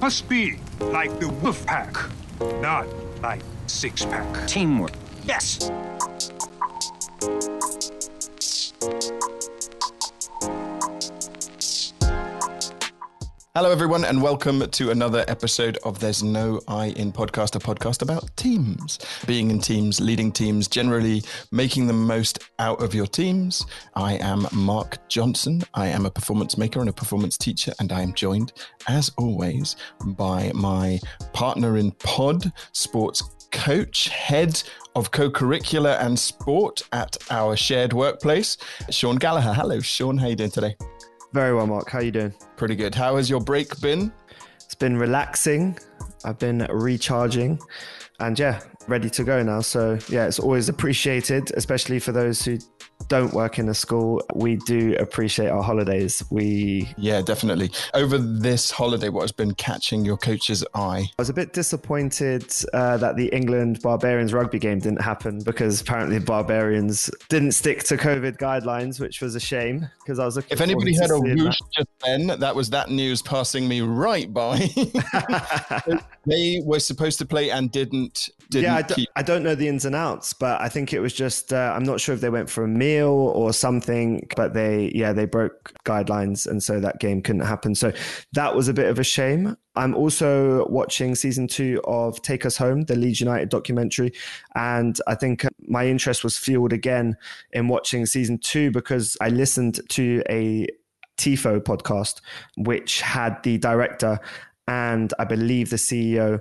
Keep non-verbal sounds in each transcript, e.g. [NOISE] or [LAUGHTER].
Must be like the wolf pack, not like six pack. Teamwork. Yes! Hello, everyone, and welcome to another episode of There's No I in Podcast, a podcast about teams. Being in teams, leading teams, generally making the most out of your teams. I am Mark Johnson. I am a performance maker and a performance teacher, and I am joined, as always, by my partner in pod, sports coach, head of co-curricular and sport at our shared workplace, Sean Gallagher. Hello, Sean. How are you doing today? Very well, Mark. How you doing? Pretty good. How has your break been? It's been relaxing. I've been recharging and yeah, ready to go now. So yeah, it's always appreciated, especially for those who don't work in a school, we do appreciate our holidays. We yeah, definitely. Over this holiday, what has been catching your coach's eye? I was a bit disappointed uh, that the England Barbarians rugby game didn't happen because apparently the Barbarians didn't stick to COVID guidelines, which was a shame because I was looking. If anybody had a whoosh just then, that was that news passing me right by. [LAUGHS] [LAUGHS] they were supposed to play and didn't. Yeah, I don't know the ins and outs, but I think it was just. Uh, I'm not sure if they went for a meal meal or something, but they, yeah, they broke guidelines. And so that game couldn't happen. So that was a bit of a shame. I'm also watching season two of Take Us Home, the Leeds United documentary. And I think my interest was fueled again in watching season two because I listened to a TIFO podcast, which had the director and I believe the CEO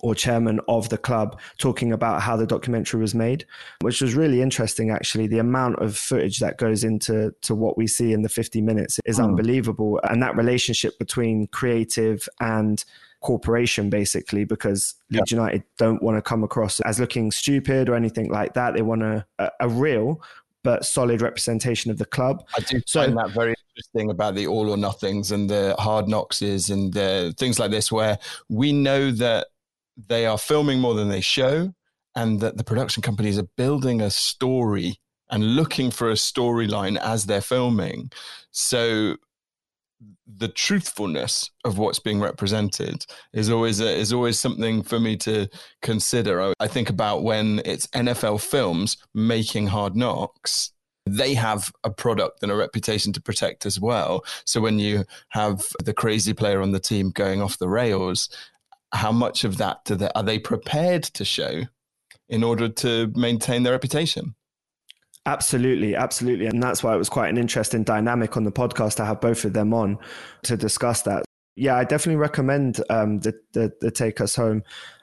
or chairman of the club talking about how the documentary was made, which was really interesting. Actually, the amount of footage that goes into to what we see in the 50 minutes is mm. unbelievable, and that relationship between creative and corporation basically because yeah. Leeds United don't want to come across as looking stupid or anything like that. They want a, a, a real but solid representation of the club. I do so, find that very interesting about the all or nothings and the hard knockses and the things like this, where we know that they are filming more than they show, and that the production companies are building a story and looking for a storyline as they're filming. So the truthfulness of what's being represented is always a, is always something for me to consider. I think about when it's NFL films making Hard Knocks. They have a product and a reputation to protect as well. So when you have the crazy player on the team going off the rails, how much of that do they, are they prepared to show in order to maintain their reputation? Absolutely, absolutely. And that's why it was quite an interesting dynamic on the podcast to have both of them on to discuss that. Yeah, I definitely recommend um, the, the, the Take Us Home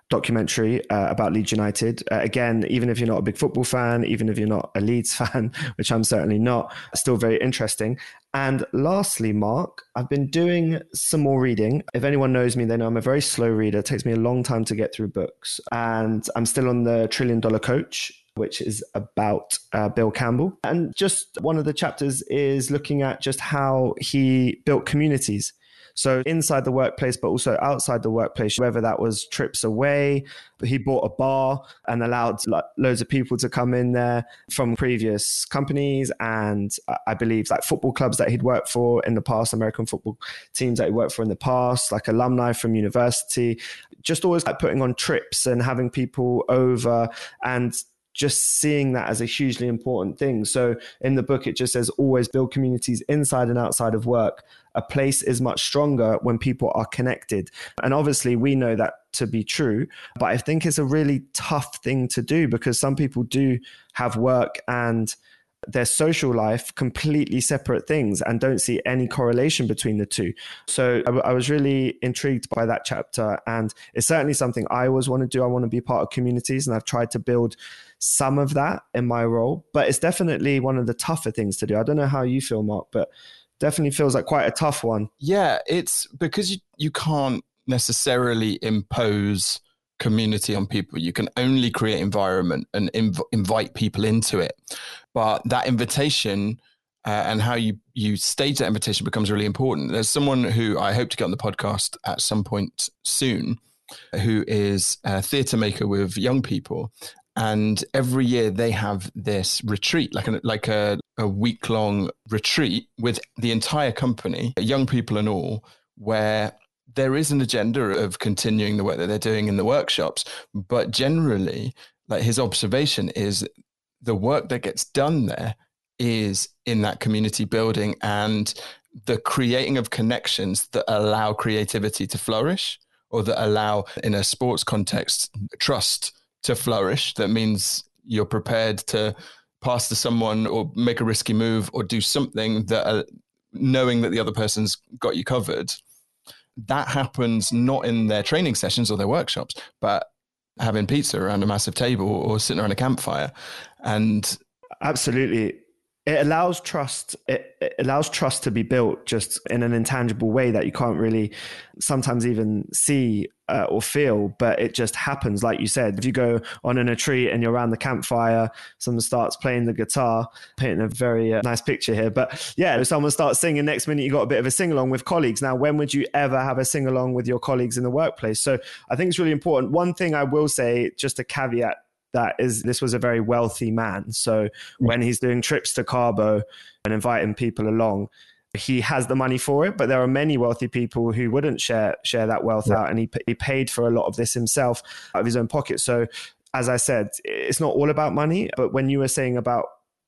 documentary uh, about Leeds United. Uh, again, even if you're not a big football fan, even if you're not a Leeds [LAUGHS] fan, which I'm certainly not, still very interesting. And lastly, Mark, I've been doing some more reading. If anyone knows me, they know I'm a very slow reader. It takes me a long time to get through books. And I'm still on the Trillion Dollar Coach, which is about uh, Bill Campbell. And just one of the chapters is looking at just how he built communities so inside the workplace, but also outside the workplace, whether that was trips away, he bought a bar and allowed loads of people to come in there from previous companies and I believe like football clubs that he'd worked for in the past, American football teams that he worked for in the past, like alumni from university, just always like putting on trips and having people over and just seeing that as a hugely important thing. So in the book, it just says always build communities inside and outside of work. A place is much stronger when people are connected. And obviously, we know that to be true. But I think it's a really tough thing to do because some people do have work and their social life completely separate things and don't see any correlation between the two. So I, was really intrigued by that chapter. And it's certainly something I always want to do. I want to be part of communities and I've tried to build some of that in my role, but it's definitely one of the tougher things to do. I don't know how you feel, Mark, but definitely feels like quite a tough one. Yeah, it's because you, you can't necessarily impose community on people. You can only create environment and inv- invite people into it. But that invitation uh, and how you you stage that invitation becomes really important. There's someone who I hope to get on the podcast at some point soon, who is a theatre maker with young people, and every year they have this retreat, like a, like a, a week long retreat with the entire company, young people and all, where there is an agenda of continuing the work that they're doing in the workshops, but generally, like his observation is the work that gets done there is in that community building and the creating of connections that allow creativity to flourish or that allow in a sports context trust to flourish that means you're prepared to pass to someone or make a risky move or do something that uh, knowing that the other person's got you covered. That happens not in their training sessions or their workshops but having pizza around a massive table or sitting around a campfire. And absolutely it allows trust it, it, allows trust to be built just in an intangible way that you can't really sometimes even see uh, or feel but it just happens. Like you said if you go on in a tree and you're around the campfire someone starts playing the guitar painting a very uh, nice picture here but yeah if someone starts singing next minute you got a bit of a sing along with colleagues. Now when would you ever have a sing along with your colleagues in the workplace? So i think it's really important. One thing i will say just a caveat that is this was a very wealthy man. So mm. when he's doing trips to Cabo and inviting people along, he has the money for it. But there are many wealthy people who wouldn't share share that wealth yeah. out, and he he paid for a lot of this himself out of his own pocket. So as I said, it's not all about money. But when you were saying about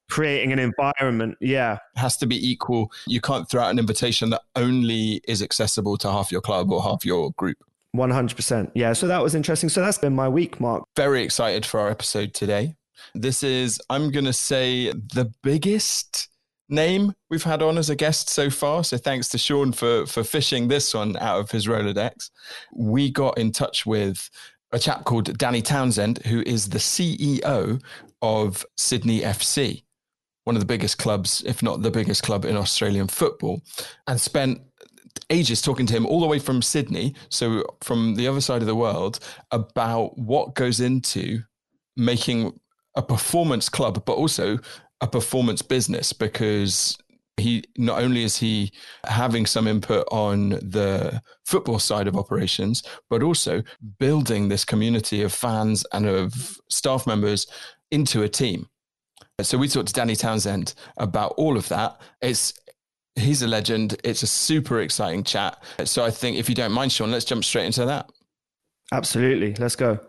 creating an environment yeah it has to be equal you can't throw out an invitation that only is accessible to half your club or half your group 100%. Yeah. So that was interesting. So that's been my week, Mark. Very excited for our episode today. This is, I'm going to say, the biggest name we've had on as a guest so far. So thanks to Sean for, for fishing this one out of his Rolodex. We got in touch with a chap called Danny Townsend, who is the CEO of Sydney FC, one of the biggest clubs, if not the biggest club in Australian football, and spent ages talking to him all the way from Sydney, so from the other side of the world, about what goes into making a performance club, but also a performance business because he not only is he having some input on the football side of operations, but also building this community of fans and of staff members into a team. So we talked to Danny Townsend about all of that. It's he's a legend. It's a super exciting chat. So I think if you don't mind, Sean, let's jump straight into that. Absolutely. Let's go.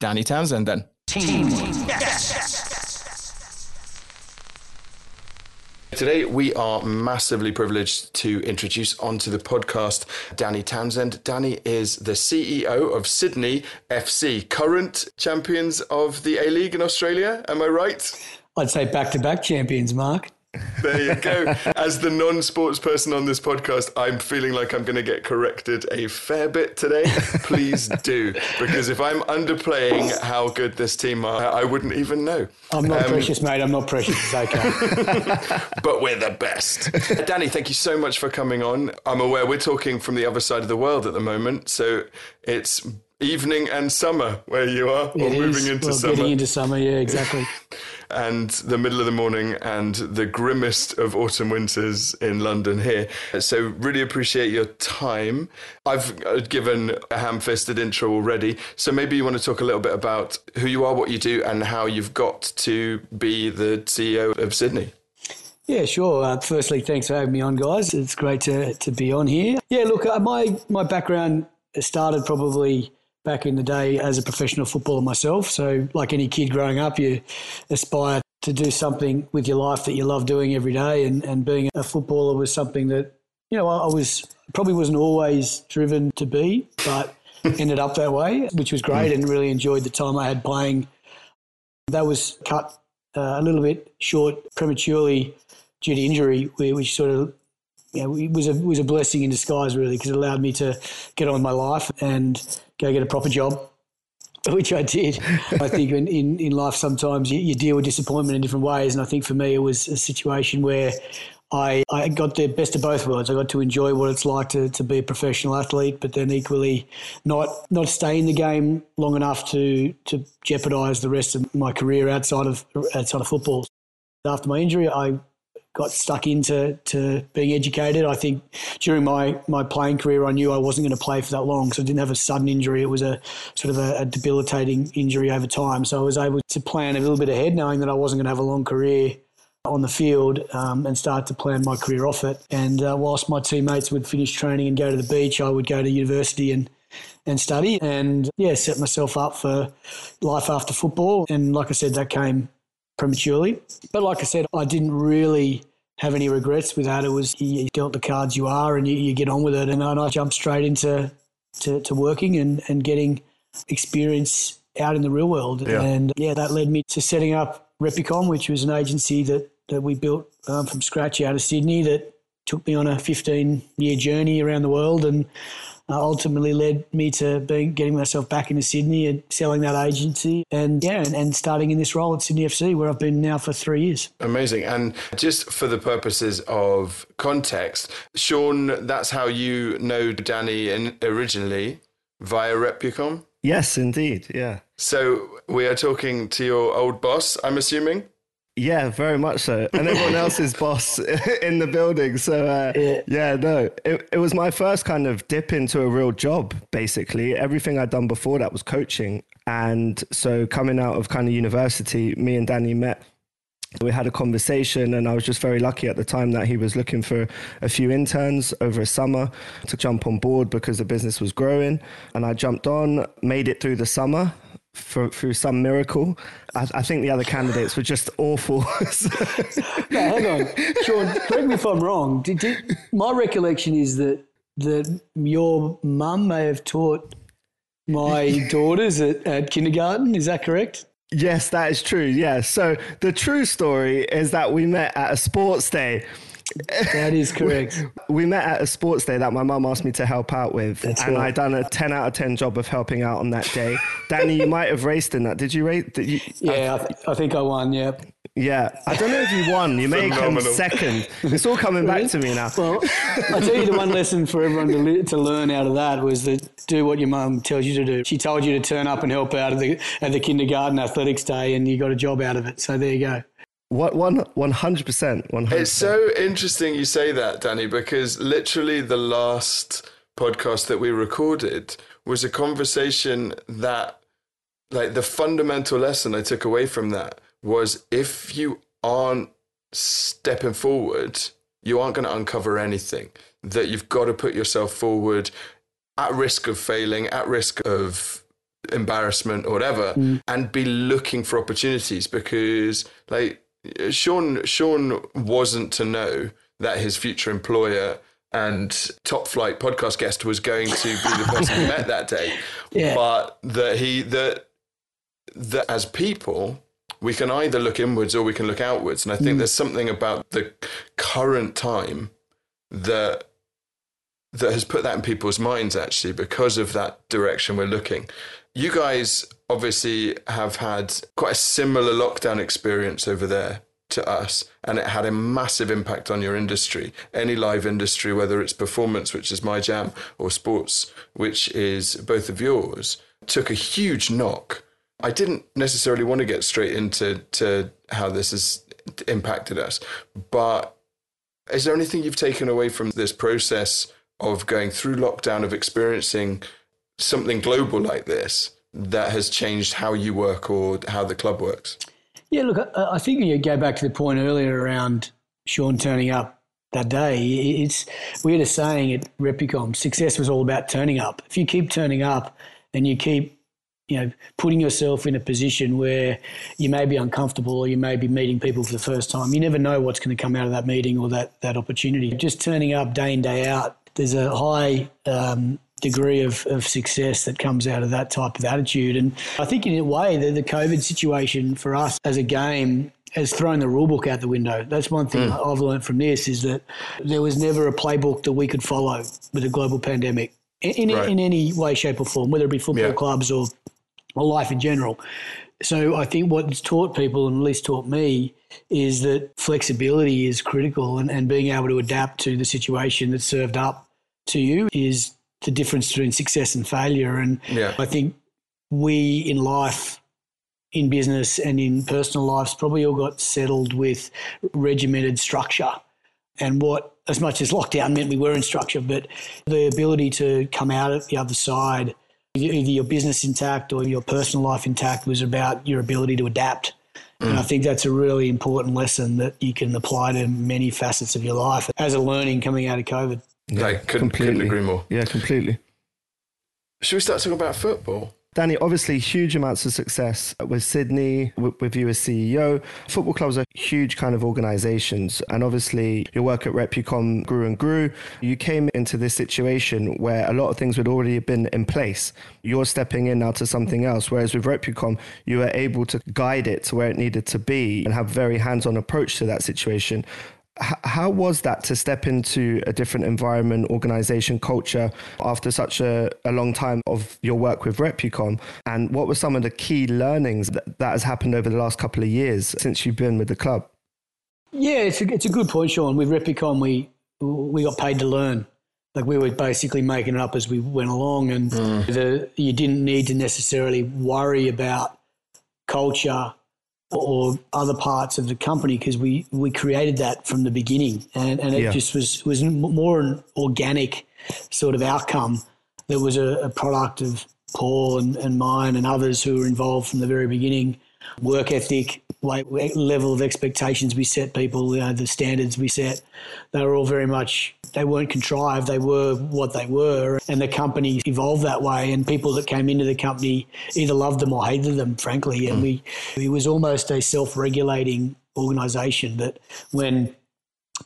Danny Townsend then. Team. Yes. Today, we are massively privileged to introduce onto the podcast Danny Townsend. Danny is the CEO of Sydney FC, current champions of the A League in Australia. Am I right? I'd say back to back champions, Mark. There you go. As the non sports person on this podcast, I'm feeling like I'm going to get corrected a fair bit today. Please do. Because if I'm underplaying how good this team are, I wouldn't even know. I'm not um, precious, mate. I'm not precious. It's okay. [LAUGHS] but we're the best. Danny, thank you so much for coming on. I'm aware we're talking from the other side of the world at the moment. So it's evening and summer where you are, or it moving is. into well, summer. Getting into summer, yeah, exactly. [LAUGHS] and the middle of the morning and the grimmest of autumn winters in London here. So, really appreciate your time. I've uh, given a ham fisted intro already. So, maybe you want to talk a little bit about who you are, what you do, and how you've got to be the CEO of Sydney. Yeah, sure. Uh, firstly, thanks for having me on, guys. It's great to, to be on here. Yeah, look, uh, my, my background started probably back in the day as a professional footballer myself. So, like any kid growing up, you aspire to do something with your life that you love doing every day. And, and being a footballer was something that, you know, I was probably wasn't always driven to be, but ended up that way, which was great and really enjoyed the time I had playing. That was cut uh, a little bit short prematurely due to injury, which sort of you know, was a was a blessing in disguise really because it allowed me to get on with my life and go get a proper job, [LAUGHS] which I did. I think in, in, in life sometimes you, you, deal with disappointment in different ways. And I think for me, it was a situation where I, I got the best of both worlds. I got to enjoy what it's like to, to be a professional athlete, but then equally not not stay in the game long enough to to jeopardise the rest of my career outside of outside of football. After my injury, I got stuck into to being educated. I think during my, my playing career, I knew I wasn't going to play for that long, so I didn't have a sudden injury. It was a sort of a, a, debilitating injury over time. So I was able to plan a little bit ahead, knowing that I wasn't going to have a long career on the field um, and start to plan my career off it. And uh, whilst my teammates would finish training and go to the beach, I would go to university and and study and yeah, set myself up for life after football. And like I said, that came prematurely. But like I said, I didn't really have any regrets with that. It was you dealt the cards you are and you, you get on with it. And I jumped straight into to, to working and, and getting experience out in the real world. Yeah. And yeah, that led me to setting up Repucom, which was an agency that, that we built um, from scratch out of Sydney that took me on a 15 year journey around the world and uh, ultimately led me to being getting myself back into Sydney and selling that agency and yeah and, and, starting in this role at Sydney FC where I've been now for three years. Amazing. And just for the purposes of context, Sean, that's how you know Danny in, originally via Repucom? Yes, indeed. Yeah. So we are talking to your old boss, I'm assuming? Yeah, very much so. And everyone [LAUGHS] else's boss [LAUGHS] in the building. So, uh, yeah. yeah, no, it, it was my first kind of dip into a real job, basically. Everything I'd done before that was coaching. And so, coming out of kind of university, me and Danny met. We had a conversation, and I was just very lucky at the time that he was looking for a few interns over a summer to jump on board because the business was growing. And I jumped on, made it through the summer, for, through some miracle. I, I, think the other candidates were just awful. [LAUGHS] no, hang on, Sean. Correct me if I'm wrong. Did, did, my recollection is that that your mum may have taught my [LAUGHS] daughters at, at kindergarten. Is that correct? Yes, that is true. Yeah. So the true story is that we met at a sports day that is correct. we, [LAUGHS] we, met at a sports day that my mum asked me to help out with, That's and right. I done a ten out of ten job of helping out on that day. Danny, you might have raced in that. Did you race? Did you, yeah, I, th- I, think I won. Yeah. Yeah, I don't know if you won. You may come second. It's all coming back to me now. Well, I tell you, the one lesson for everyone to, li- to learn out of that was that do what your mum tells you to do. She told you to turn up and help out at the at the kindergarten athletics day, and you got a job out of it. So there you go. What one one hundred percent one hundred. It's so interesting you say that, Danny, because literally the last podcast that we recorded was a conversation that, like, the fundamental lesson I took away from that was if you aren't stepping forward, you aren't going to uncover anything. That you've got to put yourself forward at risk of failing, at risk of embarrassment or whatever, mm. and be looking for opportunities because, like, Sean Sean wasn't to know that his future employer and top flight podcast guest was going to be the person he met that day. [LAUGHS] Yeah. But that he that that as people we can either look inwards or we can look outwards. And I think mm. there's something about the current time that that has put that in people's minds actually because of that direction we're looking. You guys obviously have had quite a similar lockdown experience over there to us and it had a massive impact on your industry. Any live industry whether it's performance which is my jam or sports which is both of yours took a huge knock. I didn't necessarily want to get straight into to how this has impacted us but is there anything you've taken away from this process of going through lockdown of experiencing something global like this that has changed how you work or how the club works? Yeah, look, I, I think you go back to the point earlier around Sean turning up that day. It's we had a saying at Repucom: success was all about turning up. If you keep turning up and you keep, you know, putting yourself in a position where you may be uncomfortable or you may be meeting people for the first time, you never know what's going to come out of that meeting or that that opportunity. Just turning up day in day out. There's a high um, degree of, of success that comes out of that type of attitude. And I think in a way the, the COVID situation for us as a game has thrown the rulebook out the window. That's one thing mm. I've learned from this is that there was never a playbook that we could follow with a global pandemic in, in, right. in any way, shape or form, whether it be football yeah. clubs or, or life in general. So I think what's taught people, and at least taught me, is that flexibility is critical and, and being able to adapt to the situation that's served up to you is the difference between success and failure. And yeah. I think we in life, in business and in personal lives, probably all got settled with regimented structure. And what, as much as lockdown meant we were in structure, but the ability to come out at the other side, either your business intact or your personal life intact, was about your ability to adapt And I mm. think that's a really important lesson that you can apply to many facets of your life as a learning coming out of COVID. Like, couldn't, couldn't completely. agree more. Yeah, completely. Should we start talking about football? Danny, obviously, huge amounts of success with Sydney, with, with you as CEO. Football clubs are huge kind of organizations. And obviously, your work at Repucom grew and grew. You came into this situation where a lot of things had already been in place. You're stepping in now to something else. Whereas with Repucom, you were able to guide it to where it needed to be and have very hands on approach to that situation how was that to step into a different environment, organization, culture after such a, a long time of your work with Repucom? And what were some of the key learnings that, that has happened over the last couple of years since you've been with the club? Yeah, it's a, it's a good point, Sean. With Repucom, we we got paid to learn. Like we were basically making it up as we went along, and mm. the, you didn't need to necessarily worry about culture or other parts of the company because we, we created that from the beginning. And, and it yeah. just was was more an organic sort of outcome. That was a, a product of Paul and, and mine and others who were involved from the very beginning. Work ethic, like level of expectations we set people, you know, the standards we set, they were all very much, they weren't contrived. They were what they were. And the company evolved that way. And people that came into the company either loved them or hated them, frankly. And mm. we, it was almost a self regulating organization that when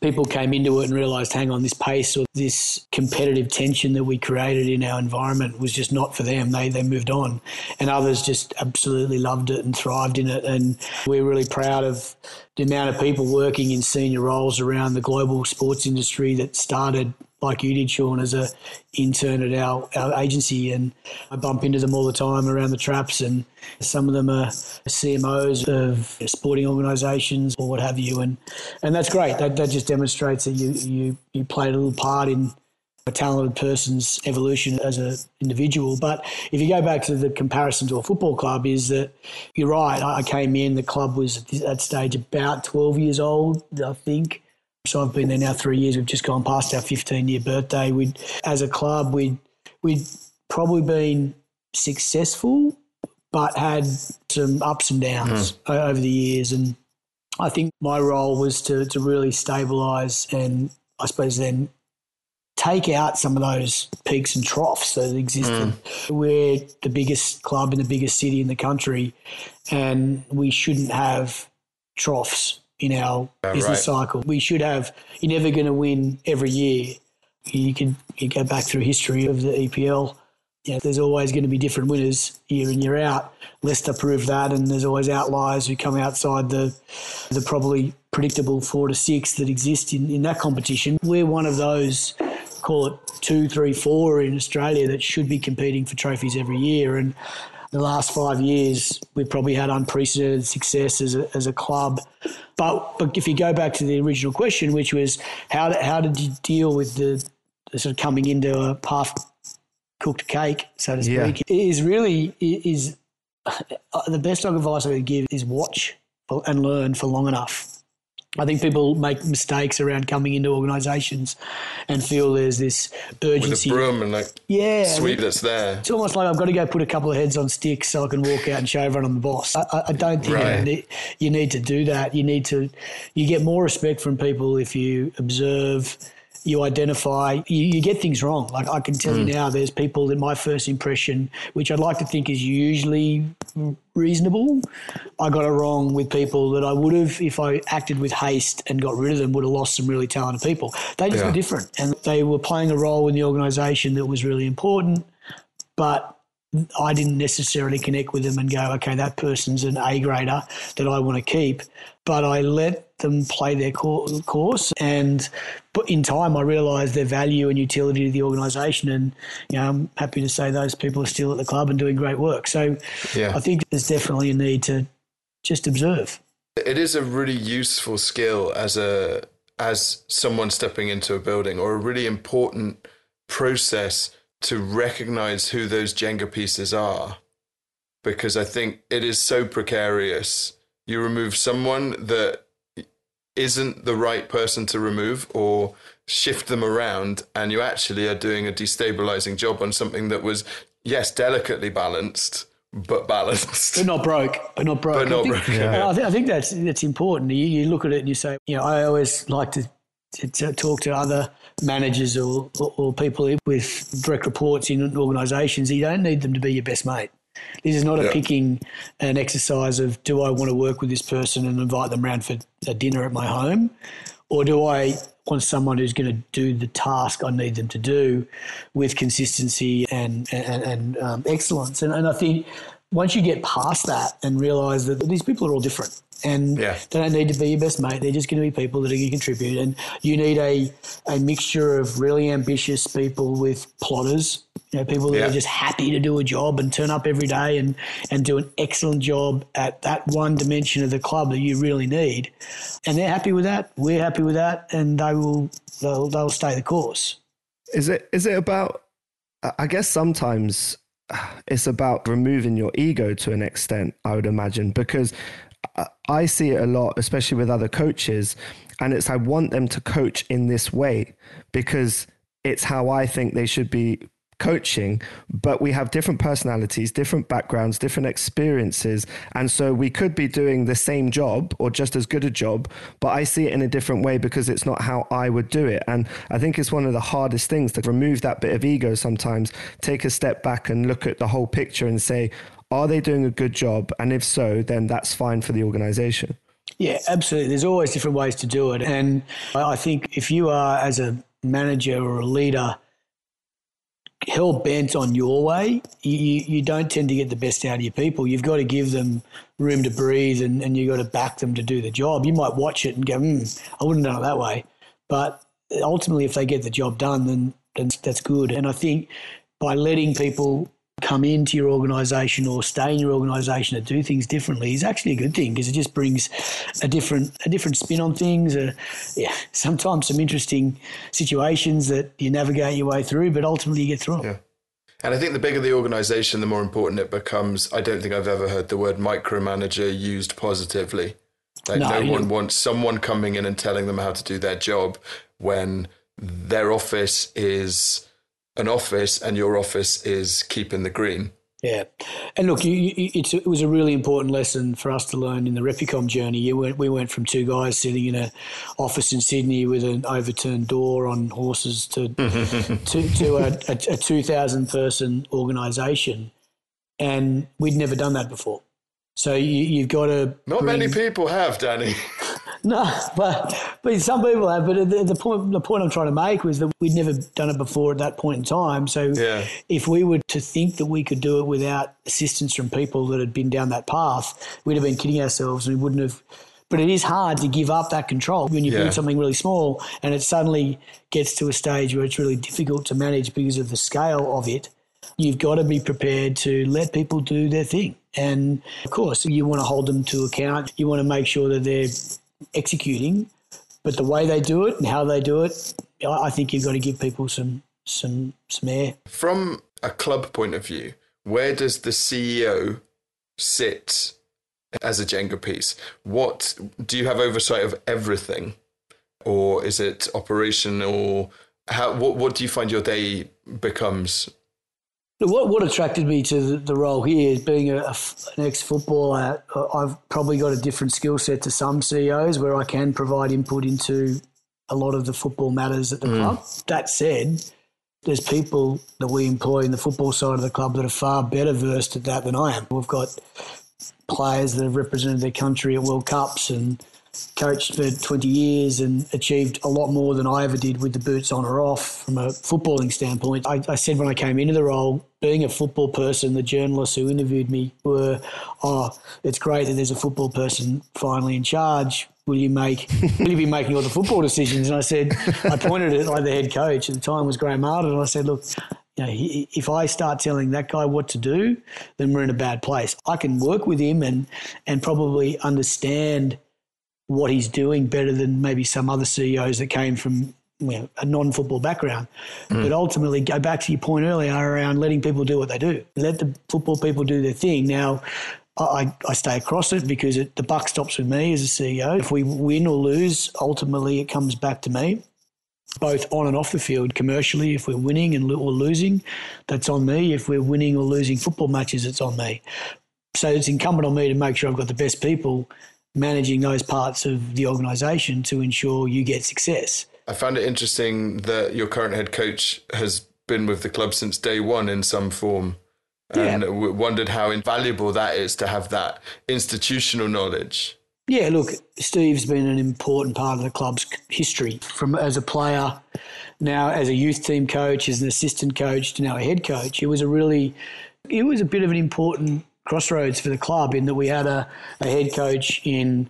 people came into it and realized, hang on, this pace or this competitive tension that we created in our environment was just not for them. They they moved on, and others just absolutely loved it and thrived in it. And we're really proud of the amount of people working in senior roles around the global sports industry that started like you did, Sean, as a intern at our, our agency, and I bump into them all the time around the traps, and some of them are CMOs of sporting organisations or what have you, and and that's great. That that just demonstrates that you you you played a little part in a talented person's evolution as an individual. But if you go back to the comparison to a football club, is that you're right. I came in, the club was at that stage about 12 years old, I think. So I've been there now three years. We've just gone past our 15 year birthday. We, as a club, we we'd probably been successful, but had some ups and downs mm. over the years. And I think my role was to to really stabilise and I suppose then take out some of those peaks and troughs that existed. Mm. We're the biggest club in the biggest city in the country, and we shouldn't have troughs in our oh, business right. cycle. We should have. You're never going to win every year. You can you go back through history of the EPL. Yeah, there's always going to be different winners year in year out. Leicester proved that, and there's always outliers who come outside the the probably predictable four to six that exist in, in that competition. We're one of those, call it two, three, four in Australia that should be competing for trophies every year. And the last five years, we've probably had unprecedented success as a, as a club. But, but if you go back to the original question, which was how did, how did you deal with the, the sort of coming into a half cooked cake, so to speak, yeah. is really is uh, the best advice I would give is watch and learn for long enough I think people make mistakes around coming into organisations and feel there's this urgency. With a broom and like yeah, sweep that's there. It's almost like I've got to go put a couple of heads on sticks so I can walk out and show everyone I'm the boss. I, I don't think right. you, need, you need to do that. You need to, you get more respect from people if you observe you identify, you, you, get things wrong. Like I can tell mm. you now, there's people that my first impression, which I'd like to think is usually reasonable, I got it wrong with people that I would have, if I acted with haste and got rid of them, would have lost some really talented people. They just yeah. were different and they were playing a role in the organisation that was really important, but I didn't necessarily connect with them and go, okay, that person's an A grader that I want to keep. But I let them play their course, and in time, I realised their value and utility to the organisation. And you know, I'm happy to say those people are still at the club and doing great work. So yeah. I think there's definitely a need to just observe. It is a really useful skill as a as someone stepping into a building, or a really important process to recognize who those Jenga pieces are because I think it is so precarious. You remove someone that isn't the right person to remove or shift them around, and you actually are doing a destabilizing job on something that was, yes, delicately balanced, but balanced. But not broke. But not broke. But not I think, broke, and I, think, I think that's that's important. You, you look at it and you say, you know, I always like to, to, to talk to other managers or, or, or people with direct reports in organisations. You don't need them to be your best mate. This is not a Yeah. picking an exercise of do I want to work with this person and invite them round for a dinner at my home, or do I want someone who's going to do the task I need them to do with consistency and and, and um, excellence? And, and I think once you get past that and realise that these people are all different. And Yeah. they don't need to be your best mate. They're just going to be people that are going to contribute. And you need a, a mixture of really ambitious people with plotters, you know, people that Yeah. are just happy to do a job and turn up every day and, and do an excellent job at that one dimension of the club that you really need. And they're happy with that. We're happy with that. And they will, they'll, they'll stay the course. Is it is it about? I- I guess sometimes it's about removing your ego to an extent. I would imagine because I- I see it a lot, especially with other coaches, and it's I want them to coach in this way because it's how I think they should be coaching but we have different personalities different backgrounds different experiences and so we could be doing the same job or just as good a job but i see it in a different way because it's not how i would do it and i think it's one of the hardest things to remove that bit of ego sometimes take a step back and look at the whole picture and say are they doing a good job and if so then that's fine for the organization Yeah, absolutely. There's always different ways to do it. And I think if you are, as a manager or a leader, hell bent on your way, you, you, don't tend to get the best out of your people. You've got to give them room to breathe and, and you've got to back them to do the job. You might watch it and go, hmm, I wouldn't have done it that way. But ultimately, if they get the job done, then, then that's good. And I think by letting people come into your organisation or stay in your organisation to do things differently is actually a good thing because it just brings a different a different spin on things. Uh, yeah, [LAUGHS] sometimes some interesting situations that you navigate your way through, but ultimately you get through. Yeah. And I think the bigger the organization, the more important it becomes. I don't think I've ever heard the word micromanager used positively. Like No, no, one wants someone coming in and telling them how to do their job when their office is an office and your office is keeping the green. Yeah, and look, you, you, it's, it was a really important lesson for us to learn in the Repucom journey. You went, we went from two guys sitting in an office in Sydney with an overturned door on horses to [LAUGHS] to, to a, a, a two thousand person organisation, and we'd never done that before. So you, you've got to Not many people have, Danny. [LAUGHS] no, but but some people have. But the, the point the point I'm trying to make was that we'd never done it before at that point in time. So Yeah. if we were to think that we could do it without assistance from people that had been down that path, we'd have been kidding ourselves, and we wouldn't have. But it is hard to give up that control when you Yeah. build something really small, and it suddenly gets to a stage where it's really difficult to manage because of the scale of it. You've got to be prepared to let people do their thing. And of course, you want to hold them to account. You want to make sure that they're executing, but the way they do it and how they do it, I think you've got to give people some some some air. From a club point of view, where does the CEO sit as a Jenga piece? What do you have oversight of everything, or is it operational? How what what do you find your day becomes? What what attracted me to the, the role here is being a, an ex footballer. Uh, I've probably got a different skill set to some CEOs where I can provide input into a lot of the football matters at the mm. club. That said, there's people that we employ in the football side of the club that are far better versed at that than I am. We've got players that have represented their country at World Cups and coached for 20 years and achieved a lot more than I ever did with the boots on or off from a footballing standpoint. I, I said when I came into the role, being a football person, the journalists who interviewed me were, oh, it's great that there's a football person finally in charge. Will you make? Will you be making all the football decisions? And I said, I pointed at like the head coach at the time was Graham Arnold, and I said, look, you know, if I start telling that guy what to do, then we're in a bad place. I can work with him and and probably understand what he's doing better than maybe some other CEOs that came from you know, a non-football background. Hmm. But ultimately, go back to your point earlier around letting people do what they do. Let the football people do their thing. Now, I, I stay across it because it, the buck stops with me as a CEO. If we win or lose, ultimately it comes back to me. both on and off the field commercially. If we're winning and or losing, that's on me. If we're winning or losing football matches, it's on me. So it's incumbent on me to make sure I've got the best people managing those parts of the organisation to ensure you get success. I found it interesting that your current head coach has been with the club since day one in some form. And yeah. wondered how invaluable that is to have that institutional knowledge. Yeah, look, Steve's been an important part of the club's history from as a player, now as a youth team coach, as an assistant coach, to now a head coach. It was a really, it was a bit of an important crossroads for the club in that we had a, a head coach in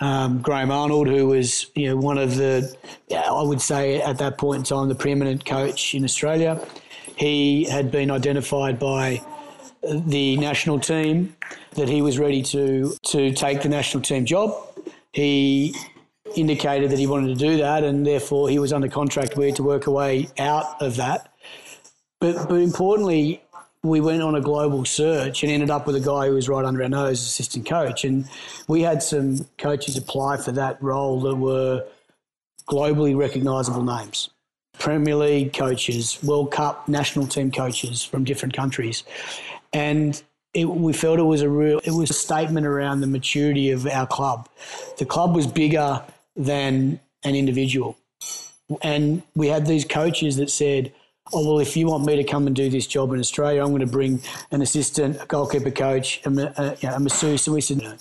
um, Graham Arnold, who was you know one of the, I would say at that point in time, the preeminent coach in Australia. He had been identified by the national team that he was ready to to take the national team job. He indicated that he wanted to do that, and therefore he was under contract. We had to work a way out of that. But but importantly, we went on a global search and ended up with a guy who was right under our nose, assistant coach. And we had some coaches apply for that role that were globally recognisable names. Premier League coaches, World Cup national team coaches from different countries. And it, we felt it was a real, it was a statement around the maturity of our club. The club was bigger than an individual. And we had these coaches that said, oh, well, if you want me to come and do this job in Australia, I'm going to bring an assistant, a goalkeeper coach, a, a, you know, a masseuse. And we said, no,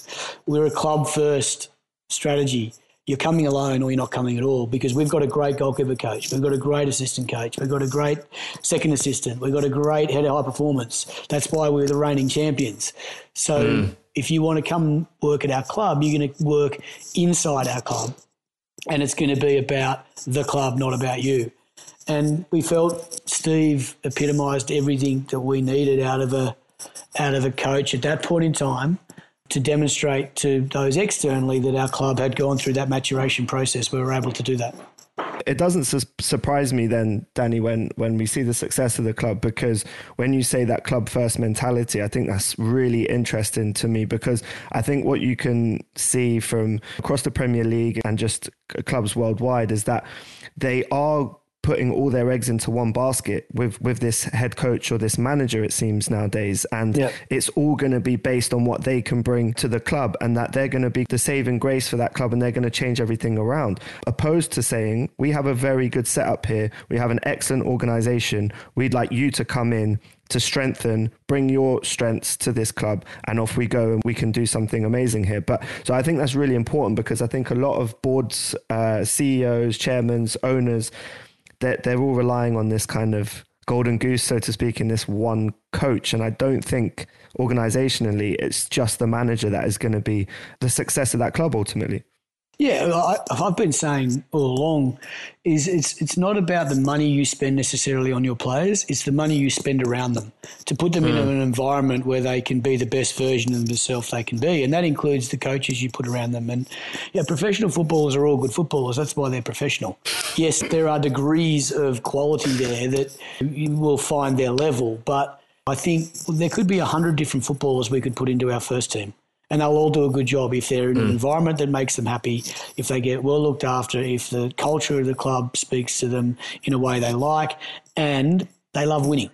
we're a club first strategy. You're coming alone or you're not coming at all because we've got a great goalkeeper coach. We've got a great assistant coach. We've got a great second assistant. We've got a great head of high performance. That's why we're the reigning champions. So mm. if you want to come work at our club, you're going to work inside our club and it's going to be about the club, not about you. And we felt Steve epitomised everything that we needed out of a out of a coach at that point in time to demonstrate to those externally that our club had gone through that maturation process. We were able to do that. It doesn't su- surprise me then, Danny, when, when we see the success of the club, because when you say that club first mentality, I think that's really interesting to me because I think what you can see from across the Premier League and just clubs worldwide is that they are putting all their eggs into one basket with with this head coach or this manager it seems nowadays and yep. it's all going to be based on what they can bring to the club and that they're going to be the saving grace for that club and they're going to change everything around opposed to saying we have a very good setup here we have an excellent organization we'd like you to come in to strengthen, bring your strengths to this club, and off we go, and we can do something amazing here. But so I think that's really important because I think a lot of boards, uh, CEOs, chairmen, owners, they're, they're all relying on this kind of golden goose, so to speak, in this one coach. And I don't think organizationally it's just the manager that is going to be the success of that club ultimately. Yeah, I, have been saying all along is it's it's not about the money you spend necessarily on your players. It's the money you spend around them to put them mm. in hmm. an environment where they can be the best version of themselves they can be, and that includes the coaches you put around them. And yeah, professional footballers are all good footballers. That's why they're professional. Yes, there are degrees of quality there that you will find their level, but I think there could be a hundred different footballers we could put into our first team and they'll all do a good job if they're in an mm. environment that makes them happy, if they get well looked after, if the culture of the club speaks to them in a way they like, and they love winning.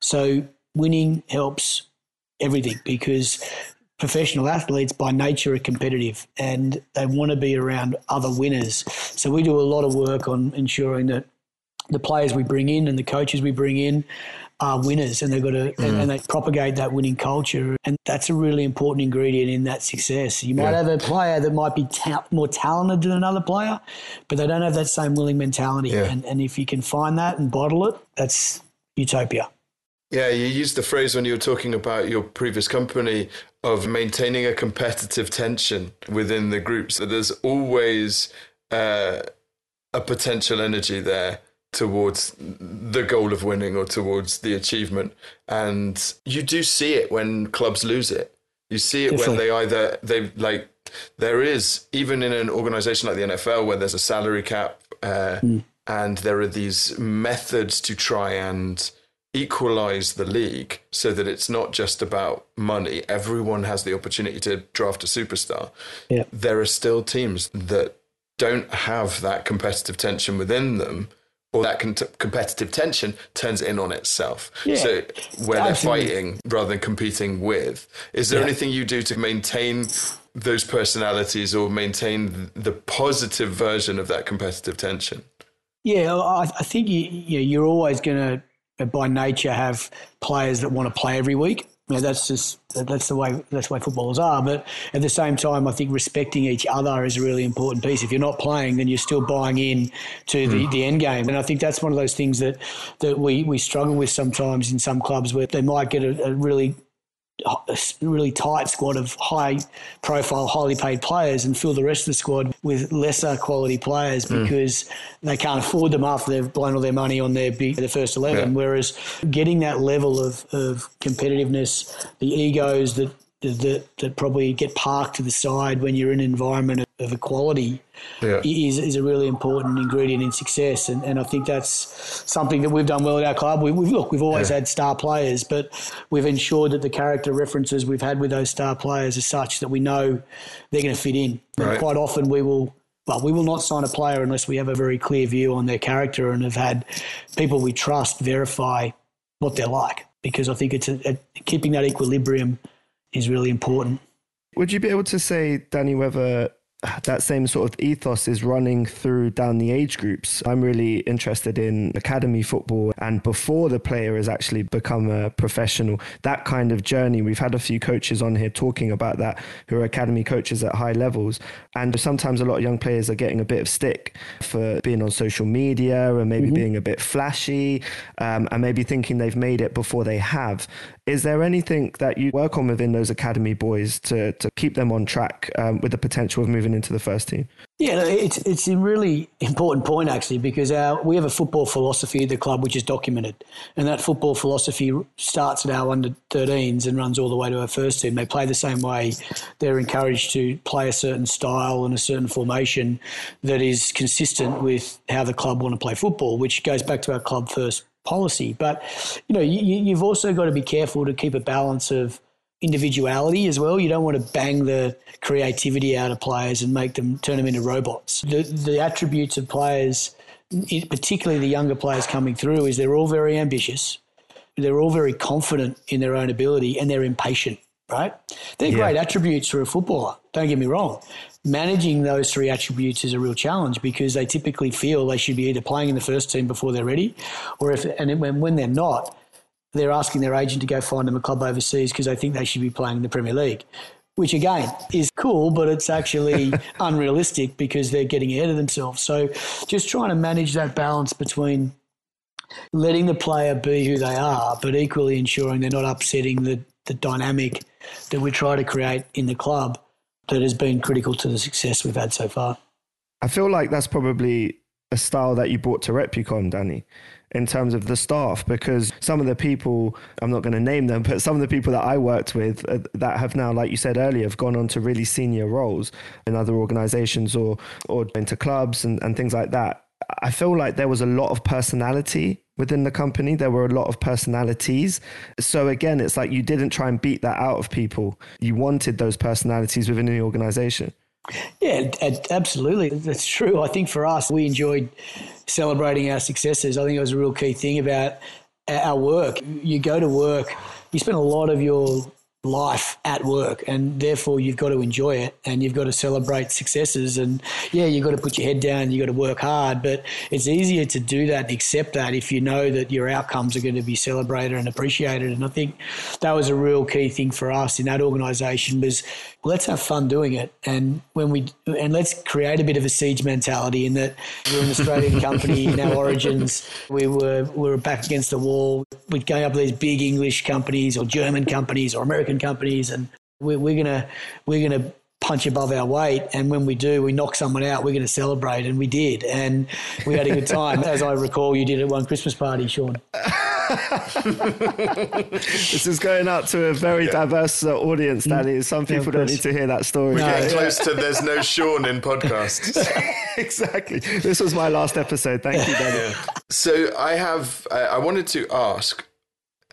So winning helps everything because professional athletes by nature are competitive and they want to be around other winners. So we do a lot of work on ensuring that the players we bring in and the coaches we bring in are winners and they've got to mm. and, and, they propagate that winning culture and that's a really important ingredient in that success you might yeah. have a player that might be ta- more talented than another player but they don't have that same willing mentality yeah. and, and if you can find that and bottle it that's utopia yeah you used the phrase when you were talking about your previous company of maintaining a competitive tension within the group so there's always uh, a potential energy there towards the goal of winning or towards the achievement. And you do see it when clubs lose it. You see it Definitely. when they either they like there is even in an organization like the NFL where there's a salary cap uh, mm. and there are these methods to try and equalize the league so that it's not just about money. Everyone has the opportunity to draft a superstar. Yeah. There are still teams that don't have that competitive tension within them, or that con- competitive tension turns in on itself. Yeah, so where they're fighting rather than competing with. Is there Yeah. anything you do to maintain those personalities or maintain the positive version of that competitive tension? Yeah, I, I think you, you know, you're always going to, by nature, have players that want to play every week. You know, that's just that's the way that's the way footballers are. But at the same time, I think respecting each other is a really important piece. If you're not playing, then you're still buying in to the, hmm. the end game. And I think that's one of those things that that we, we struggle with sometimes in some clubs where they might get a, a really a really tight squad of high profile, highly paid players and fill the rest of the squad with lesser quality players hmm. because they can't afford them after they've blown all their money on their big, their first 11. Yeah. Whereas getting that level of, of competitiveness, the egos that, that, that probably get parked to the side when you're in an environment of, of equality Yeah. is, is a really important ingredient in success. And, and I think that's something that we've done well at our club. We, we've, look, we've always had star players, but we've ensured that the character references we've had with those star players are such that we know they're going to fit in. And Right. quite often we will. Well, we will not sign a player unless we have a very clear view on their character and have had people we trust verify what they're like. Because I think it's a, a, keeping that equilibrium is really important. Would you be able to say, Danny, whether that same sort of ethos is running through down the age groups? I'm really interested in academy football and before the player has actually become a professional, that kind of journey. We've had a few coaches on here talking about that who are academy coaches at high levels. And sometimes a lot of young players are getting a bit of stick for being on social media and maybe being a bit flashy um, and maybe thinking they've made it before they have. Is there anything that you work on within those academy boys to, to keep them on track um, with the potential of moving into the first team? Yeah, it's it's a really important point actually because our we have a football philosophy at the club which is documented, and that football philosophy starts at our under 13s and runs all the way to our first team. They play the same way. They're encouraged to play a certain style and a certain formation that is consistent with how the club want to play football, which goes back to our club first policy. But you know, you, you've also got to be careful to keep a balance of individuality as well. You don't want to bang the creativity out of players and make them turn them into robots. The, the attributes of players, particularly the younger players coming through, is they're all very ambitious. They're all very confident in their own ability and they're impatient, right? They're great attributes for a footballer. Don't get me wrong. Managing those three attributes is a real challenge because they typically feel they should be either playing in the first team before they're ready, or if and when, when they're not, they're asking their agent to go find them a club overseas because they think they should be playing in the Premier League, which again is cool, but it's actually [LAUGHS] unrealistic because they're getting ahead of themselves. So just trying to manage that balance between letting the player be who they are, but equally ensuring they're not upsetting the, the dynamic that we try to create in the club that has been critical to the success we've had so far. I feel like that's probably a style that you brought to Repucom, Danny, in terms of the staff, because some of the people, I'm not going to name them, [LAUGHS] but some of the people that I worked with uh, that have now, like you said earlier, have gone on to really senior roles in other organizations or, or into clubs and, and things like that. I feel like there was a lot of personality within the company. There were a lot of personalities. So again, it's like you didn't try and beat that out of people. You wanted those personalities within the organization. Yeah, absolutely. That's true. I think for us, we enjoyed celebrating our successes. I think it was a real key thing about our work. You go to work, you spend a lot of your life at work and therefore you've got to enjoy it and you've got to celebrate successes and yeah you've got to put your head down you've got to work hard but it's easier to do that and accept that if you know that your outcomes are going to be celebrated and appreciated and I think that was a real key thing for us in that organisation was let's have fun doing it. And when we and let's create a bit of a siege mentality in that we're an Australian [LAUGHS] company in our origins. We were we were back against the wall. We're going up with these big English companies or German companies or American companies and we're, we're gonna we're gonna punch above our weight and when we do we knock someone out we're going to celebrate and we did and we had a good time as I recall you did at one Christmas party Sean [LAUGHS] This is going out to a very diverse uh, audience, Danny. Some Yeah, people don't need to hear that story. No. Getting close to there's no Sean in podcasts. [LAUGHS] exactly. This was my last episode. Thank you, Danny. So I have, I I wanted to ask,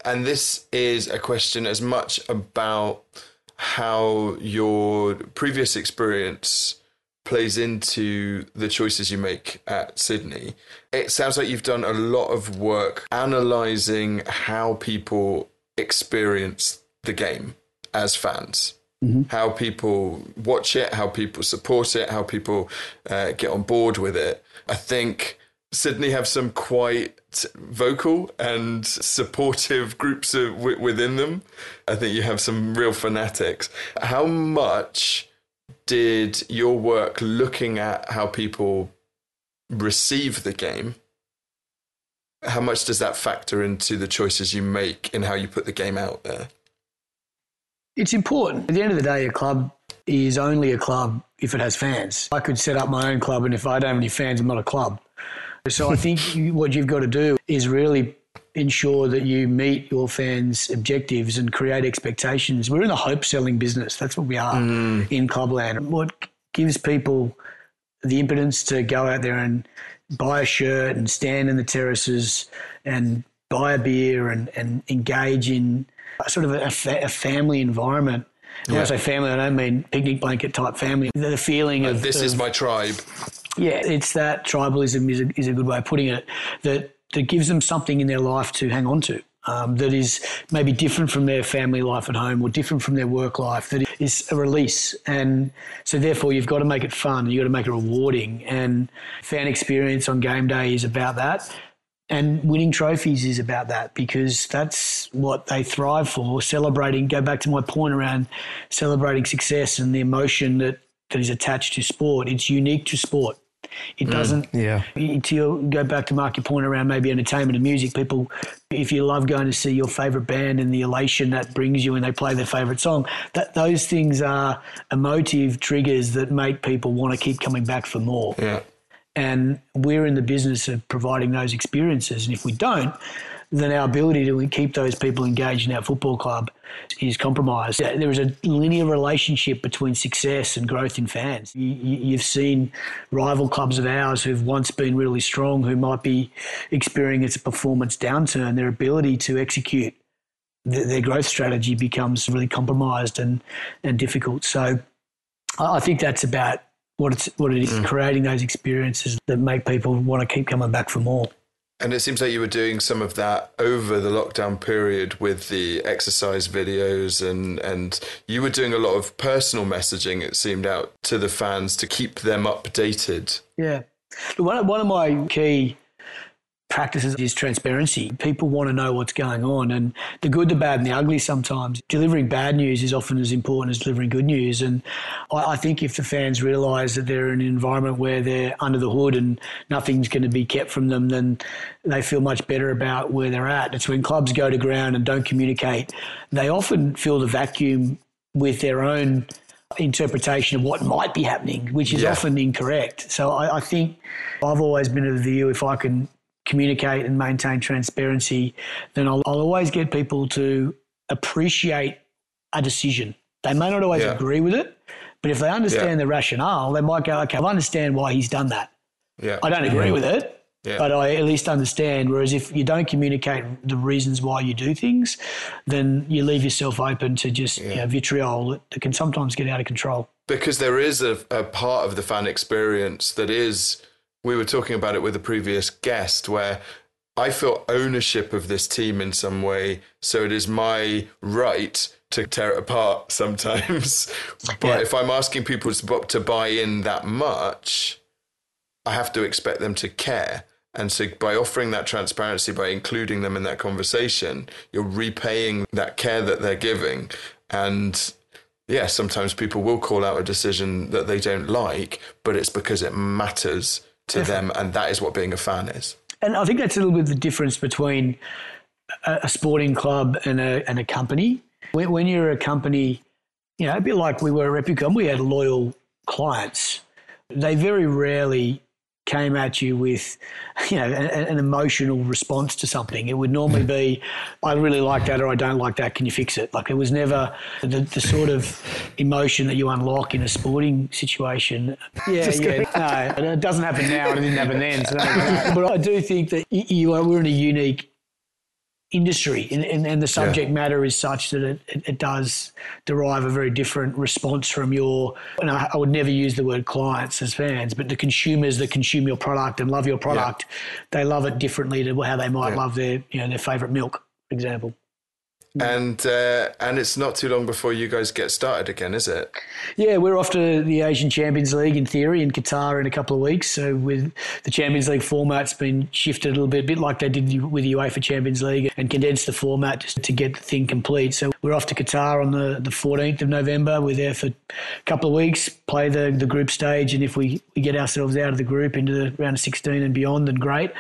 and this is a question as much about how your previous experience plays into the choices you make at Sydney. It sounds like you've done a lot of work analyzing how people experience the game as fans. Mm-hmm. How people watch it, how people support it, how people uh, get on board with it. I think Sydney have some quite vocal and supportive groups of, w- within them. I think you have some real fanatics. How much did your work looking at how people receive the game? How much does that factor into the choices you make in how you put the game out there? It's important. At the end of the day, a club is only a club if it has fans. I could set up my own club, and if I don't have any fans, I'm not a club. So I think what you've got to do is really ensure that you meet your fans' objectives and create expectations. We're in the hope selling business. That's what we are mm. in Clubland. What gives people the impotence to go out there and buy a shirt and stand in the terraces and buy a beer and, and engage in sort of a, fa- a family environment. Yeah. When I say family, I don't mean picnic blanket type family. The feeling of this of, is my tribe. Yeah, it's that tribalism is a, is a good way of putting it. That that gives them something in their life to hang on to. Um, that is maybe different from their family life at home or different from their work life, that is a release. And so, therefore, you've got to make it fun, you've got to make it rewarding. And fan experience on game day is about that. And winning trophies is about that because that's what they thrive for. Celebrating, go back to my point around celebrating success and the emotion that, that is attached to sport. It's unique to sport. It mm, doesn't. Mm, yeah. To your, go back to mark your point around maybe entertainment and music, people, if you love going to see your favorite band and the elation that brings you when they play their favorite song, that those things are emotive triggers that make people want to keep coming back for more. Yeah. And we're in the business of providing those experiences. And if we don't, then our ability to keep those people engaged in our football club is compromised. There is a linear relationship between success and growth in fans. You, have seen rival clubs of ours who've once been really strong, who might be experiencing a performance downturn. Their ability to execute their growth strategy becomes really compromised and, and difficult. So I think that's about what it's what it is, mm. creating those experiences that make people want to keep coming back for more. And it seems like you were doing some of that over the lockdown period with the exercise videos and and you were doing a lot of personal messaging it seemed out to the fans to keep them updated. Yeah. One one of my key practices is transparency. People want to know what's going on and the good, the bad, and the ugly sometimes. Delivering bad news is often as important as delivering good news. And I, I think if the fans realise that they're in an environment where they're under the hood and nothing's going to be kept from them, then they feel much better about where they're at. It's when clubs go to ground and don't communicate, they often fill the vacuum with their own interpretation of what might be happening, which is yeah. often incorrect. So I, I, think I've always been of the view if I can communicate and maintain transparency, then I'll, I'll always get people to appreciate a decision. They may not always yeah. agree with it, but if they understand yeah. the rationale, they might go, okay, I understand why he's done that. Yeah. I don't agree with it, yeah. but I at least understand. Whereas if you don't communicate the reasons why you do things, then you leave yourself open to just you know, vitriol that, that, can sometimes get out of control. Because there is a, a part of the fan experience that is we were talking about it with a previous guest where I feel ownership of this team in some way. So it is my right to tear it apart [LAUGHS] sometimes. but yeah. if I'm asking people to buy in that much, I have to expect them to care. And so by offering that transparency, by including them in that conversation, you're repaying that care that they're giving. And yeah, sometimes people will call out a decision that they don't like, but it's because it matters to them, and that is what being a fan is. And I think that's a little bit the difference between a, a sporting club and a, and a company. When, when, you're a company, you know, a bit like we were at Repucom, we had loyal clients. They very rarely came at you with, you know, an, an, emotional response to something. It would normally be, I really like that or I don't like that. Can you fix it? Like it was never the, the sort of emotion that you unlock in a sporting situation. Yeah, [LAUGHS] yeah. No, it doesn't happen now and it didn't happen then. So but I do think that you are, we're in a unique industry and, and, and the subject yeah. matter is such that it, it, it, does derive a very different response from your and I, I, would never use the word clients as fans but the consumers that consume your product and love your product yeah. they love it differently to how they might yeah. love their you know their favorite milk for example and uh, and it's not too long before you guys get started again, is it? Yeah, we're off to the Asian Champions League in theory in Qatar in a couple of weeks. So with the Champions League format's been shifted a little bit, a bit like they did with the UEFA Champions League, and condensed the format just to get the thing complete. So we're off to Qatar on the, the 14th of November. We're there for a couple of weeks, play the, the group stage, and if we, we get ourselves out of the group into the round of 16 and beyond, then great.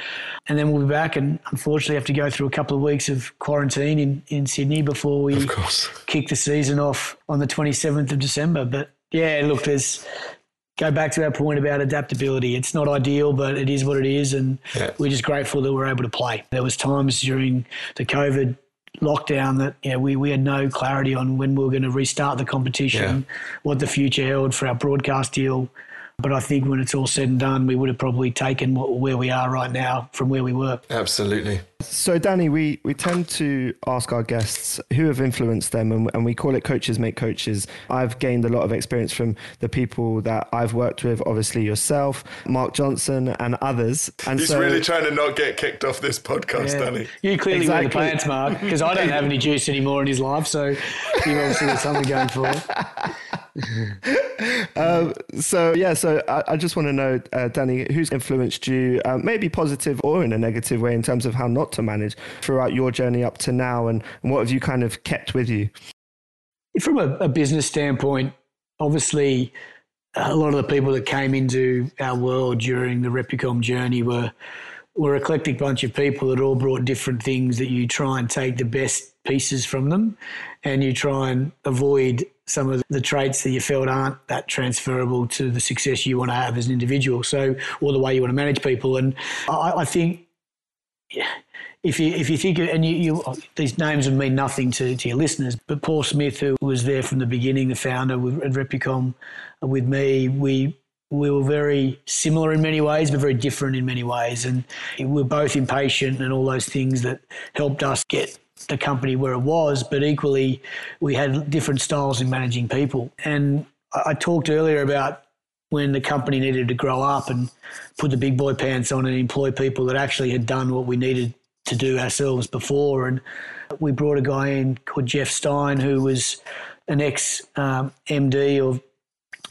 And then we'll be back and unfortunately have to go through a couple of weeks of quarantine in, in Sydney before we kick the season off on the 27th of December. But yeah, look, there's go back to our point about adaptability. It's not ideal, but it is what it is, and yeah. we're just grateful that we're able to play. There was times during the COVID lockdown that you know, we, we had no clarity on when we were going to restart the competition, yeah. what the future held for our broadcast deal. But I think when it's all said and done, we would have probably taken what, where we are right now from where we were. Absolutely. So, Danny, we, we tend to ask our guests who have influenced them, and, and we call it coaches make coaches. I've gained a lot of experience from the people that I've worked with, obviously yourself, Mark Johnson, and others. And He's so, really trying to not get kicked off this podcast, yeah. Danny. You clearly exactly. wear the pants, Mark, because I don't have any juice anymore in his life, so you obviously got something going for [LAUGHS] um, so yeah, so I, I just want to know, uh, Danny, who's influenced you, uh, maybe positive or in a negative way, in terms of how not to manage throughout your journey up to now, and, and what have you kind of kept with you? From a, a business standpoint, obviously, a lot of the people that came into our world during the Repucom journey were were an eclectic bunch of people that all brought different things that you try and take the best pieces from them and you try and avoid some of the traits that you felt aren't that transferable to the success you want to have as an individual. So, or the way you want to manage people. And I, I think, yeah, if you if you think and you, you, these names would mean nothing to, to your listeners, but Paul Smith, who was there from the beginning, the founder at Repucom, uh, with me, we we were very similar in many ways, but very different in many ways, and we we're both impatient and all those things that helped us get the company where it was, but equally we had different styles in managing people. And I talked earlier about when the company needed to grow up and put the big boy pants on and employ people that actually had done what we needed to do ourselves before. And we brought a guy in called Jeff Stein, who was an ex um, MD of,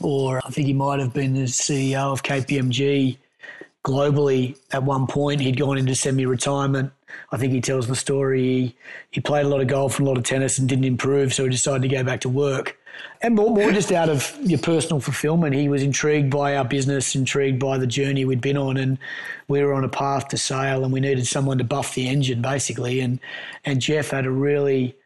or I think he might have been the CEO of KPMG globally at one point. He'd gone into semi retirement I think he tells the story. He, he played a lot of golf and a lot of tennis and didn't improve, so he decided to go back to work. And more, more just out of your personal fulfillment, he was intrigued by our business, intrigued by the journey we'd been on, and we were on a path to sail, and we needed someone to buff the engine, basically. And and Jeff had a really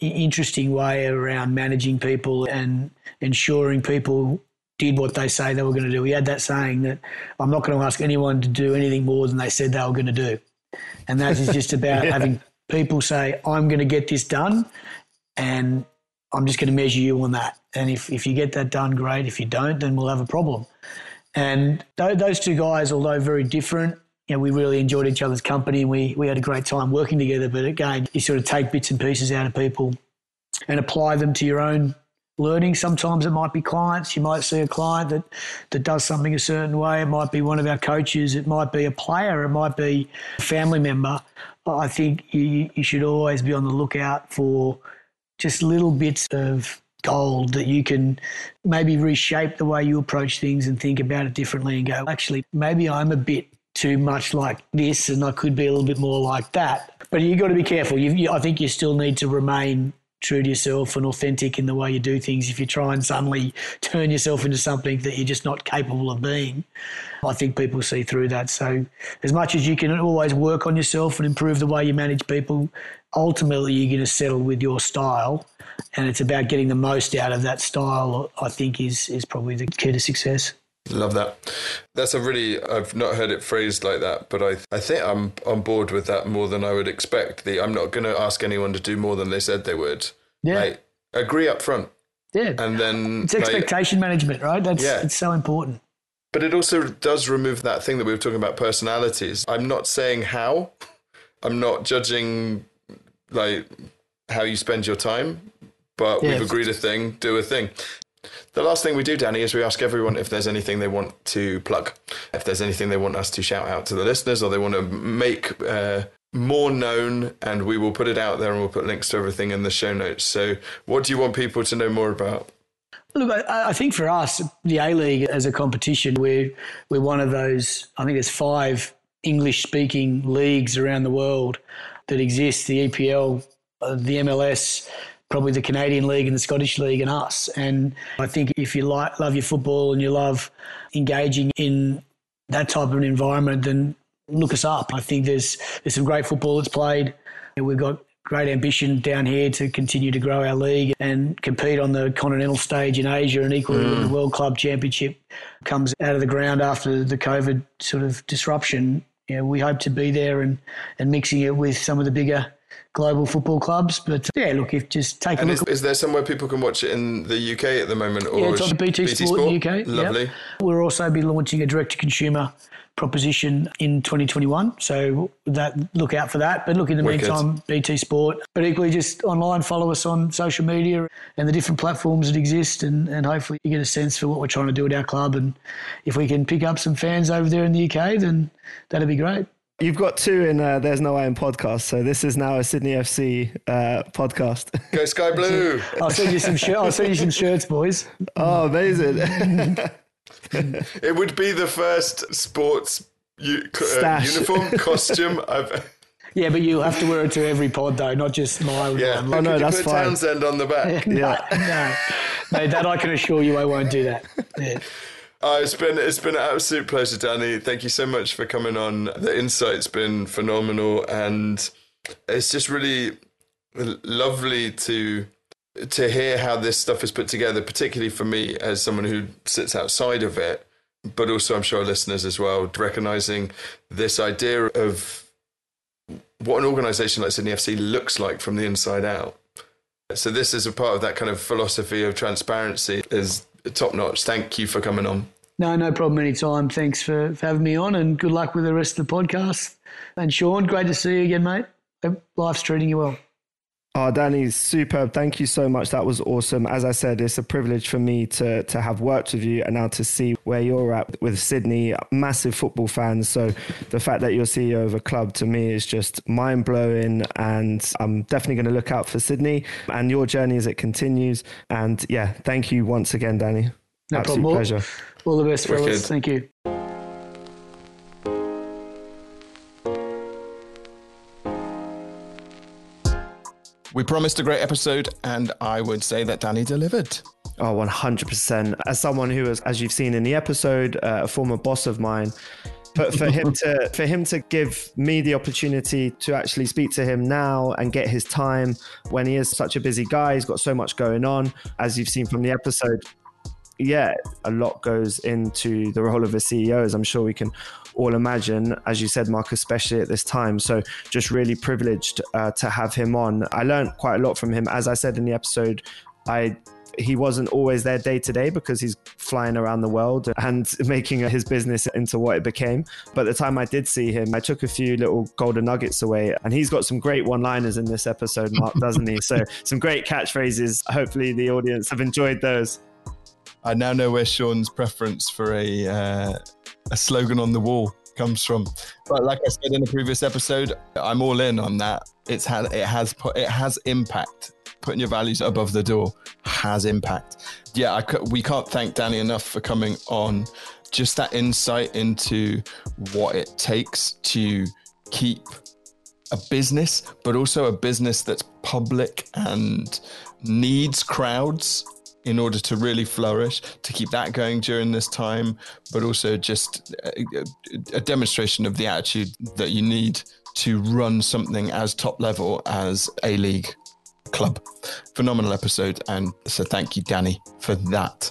interesting way around managing people and ensuring people did what they say they were going to do. He had that saying that I'm not going to ask anyone to do anything more than they said they were going to do. And that is just [LAUGHS] about yeah. having people say, I'm going to get this done and I'm just going to measure you on that. And if, if you get that done, great. If you don't, then we'll have a problem. And th- those two guys, although very different, you know, we really enjoyed each other's company and we, we had a great time working together. But again, you sort of take bits and pieces out of people and apply them to your own learning. Sometimes it might be clients. You might see a client that, that does something a certain way. It might be one of our coaches. It might be a player. It might be a family member. I think you, you should always be on the lookout for just little bits of gold that you can maybe reshape the way you approach things and think about it differently and go, actually, maybe I'm a bit too much like this and I could be a little bit more like that. But you've got to be careful. You, I think you still need to remain true to yourself and authentic in the way you do things. If you try and suddenly turn yourself into something that you're just not capable of being, I think people see through that. So, as much as you can always work on yourself and improve the way you manage people, ultimately you're going to settle with your style. And it's about getting the most out of that style, I think, is, is probably the key to success. Love that. That's a really I've not heard it phrased like that, but I I think I'm on board with that more than I would expect. The I'm not going to ask anyone to do more than they said they would. Yeah. Mate, agree up front. Yeah. And then it's expectation mate, management, right? That's yeah. it's so important. But it also does remove that thing that we were talking about personalities. I'm not saying how. [LAUGHS] I'm not judging like how you spend your time, but Yeah. we've agreed a thing, do a thing. The last thing we do, Danny, is we ask everyone if there's anything they want to plug, if there's anything they want us to shout out to the listeners, or they want to make uh, more known, and we will put it out there, and we'll put links to everything in the show notes. So, what do you want people to know more about? Look, I, I think for us, the A League as a competition, we're we're one of those. I think there's five English-speaking leagues around the world that exist: the EPL, uh, the MLS, probably the Canadian League and the Scottish League, and us. And I think if you like love your football and you love engaging in that type of an environment, then look us up. I think there's there's some great football that's played. We've got great ambition down here to continue to grow our league and compete on the continental stage in Asia and equally when the World Club Championship comes out of the ground after the COVID sort of disruption. You know, we hope to be there and, and mixing it with some of the bigger global football clubs. But uh, yeah, look, if just take a And look is, is there somewhere people can watch it in the UK at the moment? Or yeah, it's on BT, Sport, in the UK. yep. Lovely. We'll also be launching a direct to consumer proposition in 2021. So that look out for that. But look, in the Wicked. meantime, BT Sport. But equally, just online, follow us on social media and the different platforms that exist, and, and hopefully you get a sense for what we're trying to do at our club. And if we can pick up some fans over there in the UK, then that'd be great. You've got two in uh, There's No Way in podcast, so this is now a Sydney FC uh, podcast. Go Sky Blue. I'll send you some shirt. I'll send you some shirts, boys. [LAUGHS] oh, amazing. [LAUGHS] [LAUGHS] It would be the first sports u- uh, uniform [LAUGHS] costume I've. [LAUGHS] Yeah, but you'll have to wear it to every pod though, not just my Yeah, one. Oh, no, could you that's put fine. Townsend on the back. yeah. no, no, that I can assure you, I won't do that. Yeah. Oh, it's been it's been an absolute pleasure, Danny. Thank you so much for coming on. The insight's been phenomenal, and it's just really lovely to to hear how this stuff is put together. Particularly for me, as someone who sits outside of it, but also I'm sure listeners as well, recognizing this idea of what an organisation like Sydney FC looks like from the inside out. So this is a part of that kind of philosophy of transparency is top notch. Thank you for coming on. No, no problem anytime. Thanks for, for having me on and good luck with the rest of the podcast. And Sean, great to see you again, mate. Life's treating you well. Oh, Danny, superb. Thank you so much. That was awesome. As I said, it's a privilege for me to to have worked with you and now to see where you're at with Sydney. Massive football fans. So the fact that you're CEO of a club to me is just mind blowing. And I'm definitely going to look out for Sydney and your journey as it continues. And yeah, thank you once again, Danny. No Absolute problem. All- pleasure. All the best, fellas. Wicked. Thank you. We promised a great episode, and I would say that Danny delivered. Oh, 100%. As someone who was, as you've seen in the episode, uh, a former boss of mine, but for him to [LAUGHS] for him to give me the opportunity to actually speak to him now and get his time when he is such a busy guy, he's got so much going on, as you've seen from the episode. Yeah, a lot goes into the role of a CEO, as I'm sure we can all imagine, as you said, Mark, especially at this time. So just really privileged uh, to have him on. I learned quite a lot from him. As I said in the episode, I he wasn't always there day to day because he's flying around the world and [LAUGHS] making his business into what it became. But the time I did see him, I took a few little golden nuggets away, and he's got some great one liners in this episode, Mark, doesn't he? So [LAUGHS] some great catchphrases. Hopefully, the audience have enjoyed those. I now know where Sean's preference for a uh, a slogan on the wall comes from. But like I said in a previous episode, I'm all in on that. It's had it has put it has impact. Putting your values above the door has impact. Yeah, I we can't thank Danny enough for coming on. Just that insight into what it takes to keep a business, but also a business that's public and needs crowds in order to really flourish, to keep that going during this time, but also just a, a demonstration of the attitude that you need to run something as top level as A League club. Phenomenal episode. And so thank you, Danny, for that.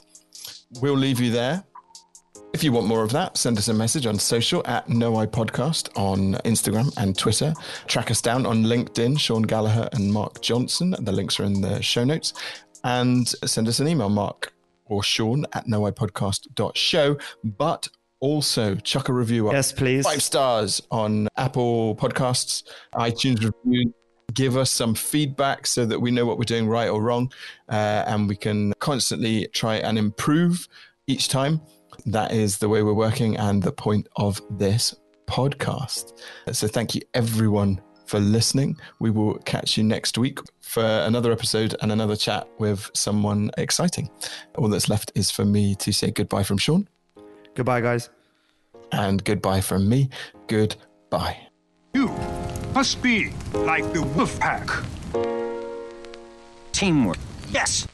We'll leave you there. If you want more of that, send us a message on social at No I Podcast on Instagram and Twitter. Track us down on LinkedIn, Sean Gallagher and Mark Johnson. The links are in the show notes. And send us an email, Mark or Sean at noipodcast.show. But also chuck a review up. Yes, please. Five stars on Apple Podcasts, iTunes reviews. give us some feedback so that we know what we're doing right or wrong, uh, and we can constantly try and improve each time. That is the way we're working and the point of this podcast. So thank you everyone for listening. We will catch you next week for another episode and another chat with someone exciting. All that's left is for me to say goodbye from Sean. Goodbye, guys. And goodbye from me. Goodbye. You must be like the wolf pack. Teamwork. Yes.